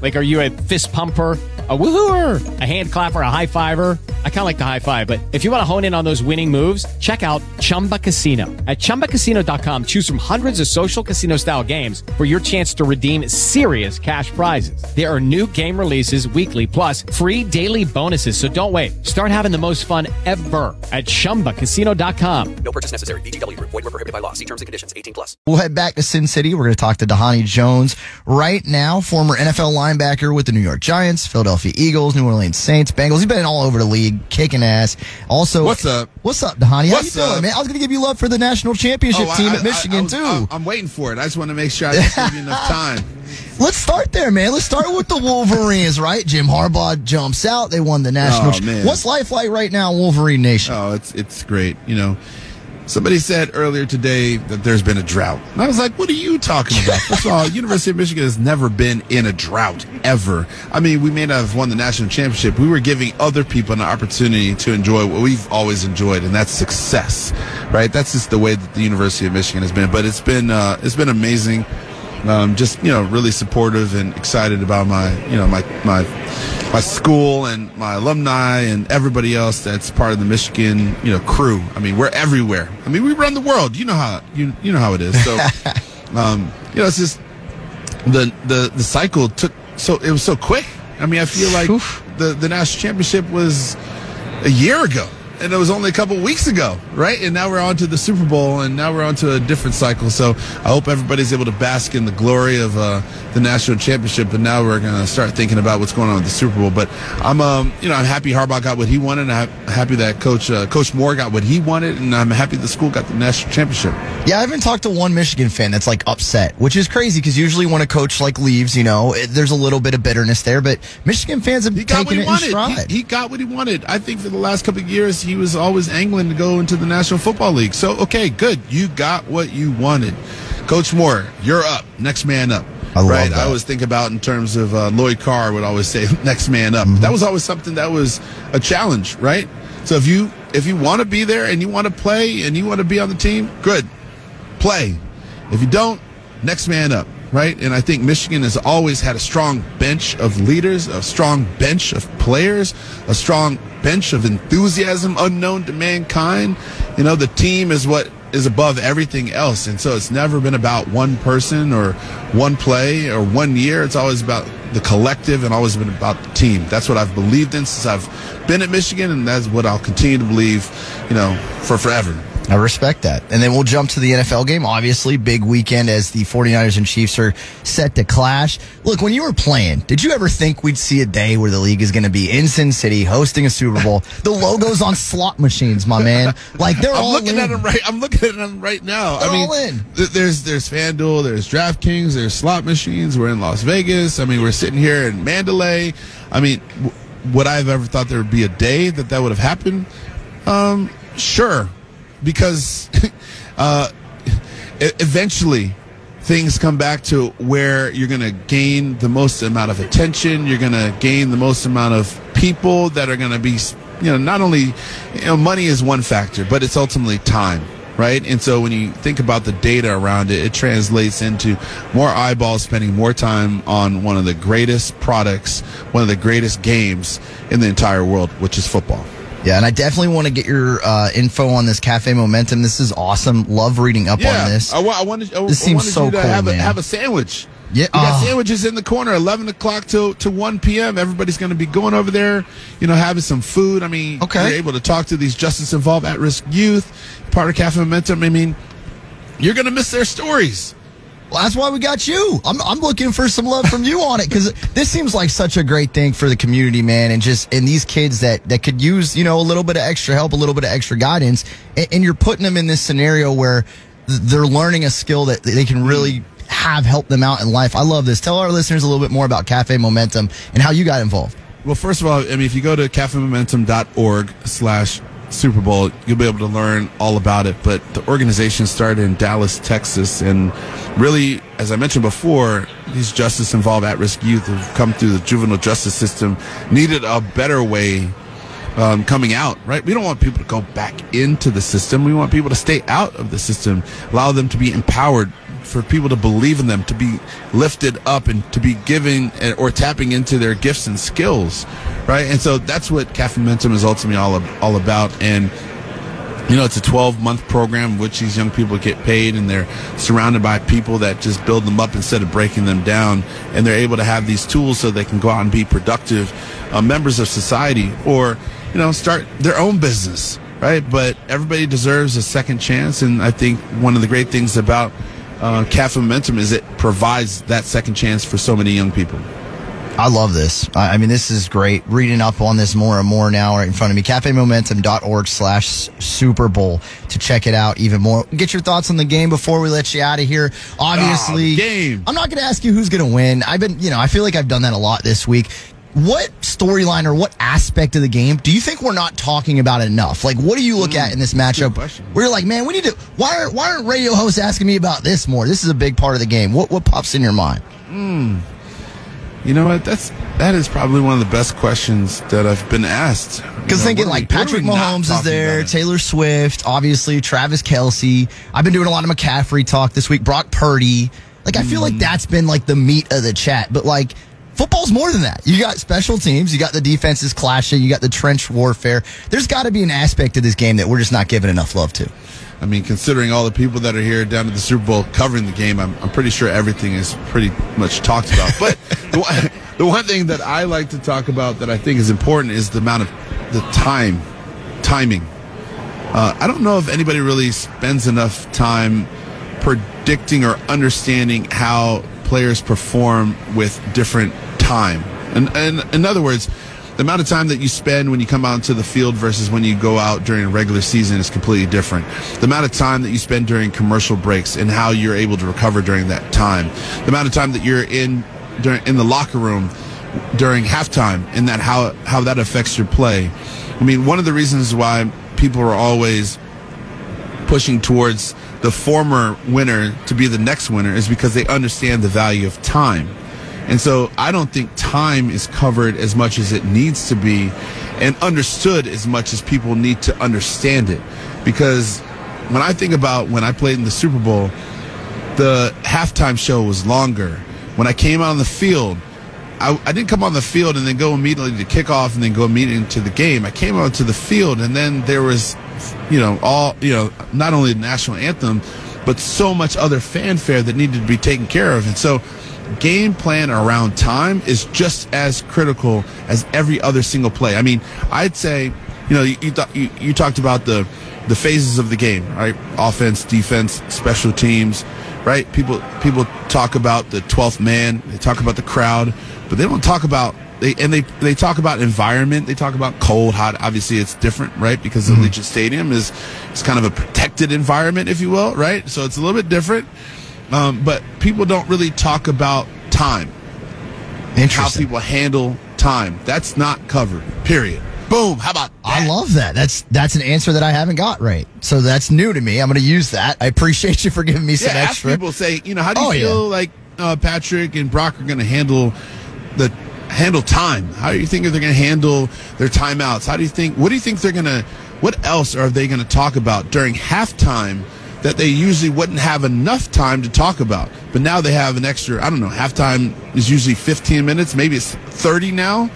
Like, are you a fist pumper? A woohooer, a hand clapper, a high fiver. I kind of like the high five, but if you want to hone in on those winning moves, check out Chumba Casino. At ChumbaCasino.com, choose from hundreds of social casino style games for your chance to redeem serious cash prizes. There are new game releases weekly, plus free daily bonuses. So don't wait. Start having the most fun ever at ChumbaCasino.com. No purchase necessary. VGW Group. Void were prohibited by law. See terms and conditions. 18 plus. We'll head back to Sin City. We're going to talk to Dhani Jones right now, former NFL linebacker with the New York Giants, Philadelphia Eagles, New Orleans Saints, Bengals. He's been all over the league, kicking ass. Also, What's up? What's up? What's How you doing, up? man? I was going to give you love for the national championship Oh, team I- at Michigan I- I too. I, am waiting for it. I just want to make sure I give you enough time. Let's start there, man. Let's start with the Wolverines, right? Jim Harbaugh jumps out. They won the national. Oh, man. What's life like right now, Wolverine Nation? Oh, it's it's great. You know, somebody said earlier today that there's been a drought, and I was like, "What are you talking about?" First of all, University of Michigan has never been in a drought ever. I mean, we may not have won the national championship. We were giving other people an opportunity to enjoy what we've always enjoyed, and that's success, right? That's just the way that the University of Michigan has been. But it's been uh, it's been amazing. Um, just you know really supportive and excited about my you know my my my school and my alumni and everybody else that's part of the Michigan you know crew. I mean we're everywhere. I mean we run the world. You know how you you know how it is. So um, you know it's just the the the cycle took so it was so quick. I mean I feel like the the national championship was a year ago. And it was only a couple weeks ago, right? And now we're on to the Super Bowl, and now we're on to a different cycle. So I hope everybody's able to bask in the glory of uh, the national championship. But now we're going to start thinking about what's going on with the Super Bowl. But I'm, um, you know, I'm happy Harbaugh got what he wanted. I'm happy that Coach uh, Coach Moore got what he wanted, and I'm happy the school got the national championship. Yeah, I haven't talked to one Michigan fan that's like upset, which is crazy because usually when a coach like leaves, you know, it, there's a little bit of bitterness there. But Michigan fans have He got taken what he it wanted. He, he got what he wanted. I think for the last couple of years, he was always angling to go into the National Football League. So, okay, good. You got what you wanted. Coach Moore, you're up. Next man up. I love right? that. I always think about in terms of uh, Lloyd Carr would always say, "Next man up." Mm-hmm. That was always something that was a challenge, right? So if you if you want to be there and you want to play and you want to be on the team, good, play. If you don't, next man up, right? And I think Michigan has always had a strong bench of leaders, a strong bench of players, a strong bench of enthusiasm unknown to mankind. You know, the team is what is above everything else. And so it's never been about one person or one play or one year. It's always about the collective and always been about the team. That's what I've believed in since I've been at Michigan, and that's what I'll continue to believe, you know, for forever. I respect that. And then we'll jump to the NFL game. Obviously, big weekend as the 49ers and Chiefs are set to clash. Look, when you were playing, did you ever think we'd see a day where the league is going to be in Sin City hosting a Super Bowl? the logos on slot machines, my man. Like they're I'm all looking in. at them right. I'm looking at them right now. They're I mean, all in. th- there's there's FanDuel, there's DraftKings, there's slot machines. We're in Las Vegas. I mean, we're sitting here in Mandalay. I mean, w- would I have ever thought there would be a day that that would have happened? Um, sure, because uh, eventually things come back to where you're going to gain the most amount of attention. You're going to gain the most amount of people that are going to be, you know, not only, you know, money is one factor, but it's ultimately time. Right. And so when you think about the data around it, it translates into more eyeballs spending more time on one of the greatest products, one of the greatest games in the entire world, which is football. Yeah, and I definitely want to get your uh, info on this Cafe Momentum. This is awesome. Love reading up Yeah, on this. I, I wanted, I, This I seems so to cool, have, a, man. have a sandwich. Yeah, we got oh. sandwiches in the corner, eleven o'clock to to one p.m. Everybody's going to be going over there, you know, having some food. I mean, Okay. you're able to talk to these justice involved at risk youth, part of Cafe Momentum. I mean, you're going to miss their stories. Well, that's why we got you. I'm, I'm looking for some love from you on it because this seems like such a great thing for the community, man, and just and these kids that that could use you know a little bit of extra help, a little bit of extra guidance, and, and you're putting them in this scenario where they're learning a skill that they can really have help them out in life. I love this. Tell our listeners a little bit more about Cafe Momentum and how you got involved. Well, first of all, I mean, if you go to cafemomentum.org slash Super Bowl, you'll be able to learn all about it. But the organization started in Dallas, Texas, and really, as I mentioned before, these justice involved at risk youth who've come through the juvenile justice system needed a better way um, coming out, right? We don't want people to go back into the system. We want people to stay out of the system, allow them to be empowered, for people to believe in them, to be lifted up, and to be giving eh, or tapping into their gifts and skills, right? And so that's what Cafe Momentum is ultimately all all about. And you know, it's a 12 month program in which these young people get paid and they're surrounded by people that just build them up instead of breaking them down. And they're able to have these tools so they can go out and be productive uh, members of society or, you know, start their own business, right? But everybody deserves a second chance. And I think one of the great things about uh, Cafe Momentum is it provides that second chance for so many young people. I love this. I mean, this is great. Reading up on this more and more now right in front of me. CafeMomentum.org slash Super Bowl to check it out even more. Get your thoughts on the game before we let you out of here. Obviously, oh, game. I'm not going to ask you who's going to win. I've been, you know, I feel like I've done that a lot this week. What storyline or what aspect of the game do you think we're not talking about enough? Like, what do you look mm, at in this matchup? We're like, man, we need to. Why aren't Why aren't radio hosts asking me about this more? This is a big part of the game. What What pops in your mind? Hmm. You know what? That's that is probably one of the best questions that I've been asked. Because thinking like Patrick Mahomes is there, Taylor Swift, obviously Travis Kelce. I've been doing a lot of McCaffrey talk this week. Brock Purdy. Like I feel mm. like that's been like the meat of the chat. But like football's more than that. You got special teams, you got the defenses clashing, you got the trench warfare. There's got to be an aspect of this game that we're just not giving enough love to. I mean, considering all the people that are here down at the Super Bowl covering the game, I'm, I'm pretty sure everything is pretty much talked about. But the, one, the one thing that I like to talk about that I think is important is the amount of the time, timing. Uh, I don't know if anybody really spends enough time predicting or understanding how players perform with different time. And, and in other words, the amount of time that you spend when you come out into the field versus when you go out during a regular season is completely different. The amount of time that you spend during commercial breaks and how you're able to recover during that time. The amount of time that you're in during in the locker room during halftime and that how how that affects your play. I mean, one of the reasons why people are always pushing towards the former winner to be the next winner is because they understand the value of time. And so I don't think time is covered as much as it needs to be and understood as much as people need to understand it. Because when I think about when I played in the Super Bowl, the halftime show was longer. When I came out on the field, I, I, didn't come on the field and then go immediately to kickoff and then go immediately to the game. I came out to the field and then there was, you know, all, you know, not only the national anthem, but so much other fanfare that needed to be taken care of. And so game plan around time is just as critical as every other single play. I mean, I'd say, you know, you you, th- you, you talked about the the phases of the game, right? Offense, defense, special teams, right? People people talk about the 12th man, they talk about the crowd, but they don't talk about they and they they talk about environment. They talk about cold, hot. Obviously, it's different, right? Because the mm-hmm. Allegiant Stadium is it's kind of a protected environment, if you will, right? So it's a little bit different. Um, but people don't really talk about time. and How people handle time. That's not covered. Period. Boom. How about that? I love that. That's that's an answer that I haven't got right. So that's new to me. I'm going to use that. I appreciate you for giving me some yeah, extra. People say, you know, how do you oh, feel yeah. like uh, Patrick and Brock are going to handle the handle time? How do you think they're going to handle their timeouts? How do you think? What do you think they're going to? What else are they going to talk about during halftime? That they usually wouldn't have enough time to talk about. But now they have an extra, I don't know, halftime is usually 15 minutes, maybe it's 30 now.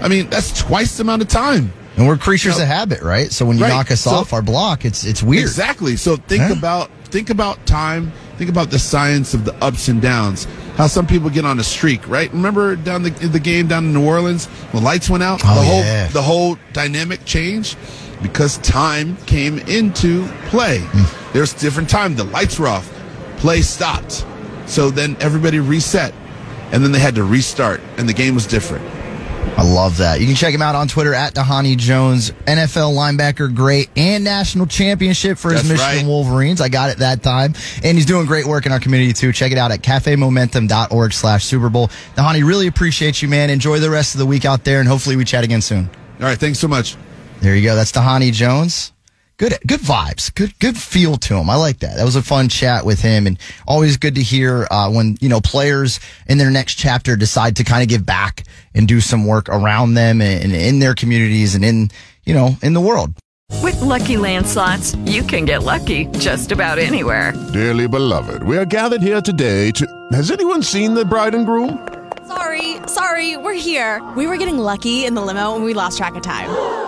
I mean, that's twice the amount of time. And we're creatures you know, of habit, right? So when you right. knock us so, off our block, it's it's weird. Exactly. So think yeah. about think about time. Think about the science of the ups and downs. How some people get on a streak, right? Remember down the the game down in New Orleans, when lights went out, oh, the whole yeah. the whole dynamic changed because time came into play. Mm. There's different time. The lights were off, play stopped. So then everybody reset, and then they had to restart, and the game was different. I love that. You can check him out on Twitter at Dhani Jones, NFL linebacker, great, and national championship for his That's Michigan right. Wolverines. I got it that time. And he's doing great work in our community too. Check it out at cafemomentum.org slash Super Bowl. Dhani, really appreciate you, man. Enjoy the rest of the week out there, and hopefully we chat again soon. All right. Thanks so much. There you go. That's Dhani Jones. Good, good vibes. Good, good feel to him. I like that. That was a fun chat with him, and always good to hear uh, when you know players in their next chapter decide to kind of give back and do some work around them and, and in their communities and in you know, in the world. With Lucky Land slots, you can get lucky just about anywhere. Dearly beloved, we are gathered here today to. Has anyone seen the bride and groom? Sorry, sorry, we're here. We were getting lucky in the limo and we lost track of time.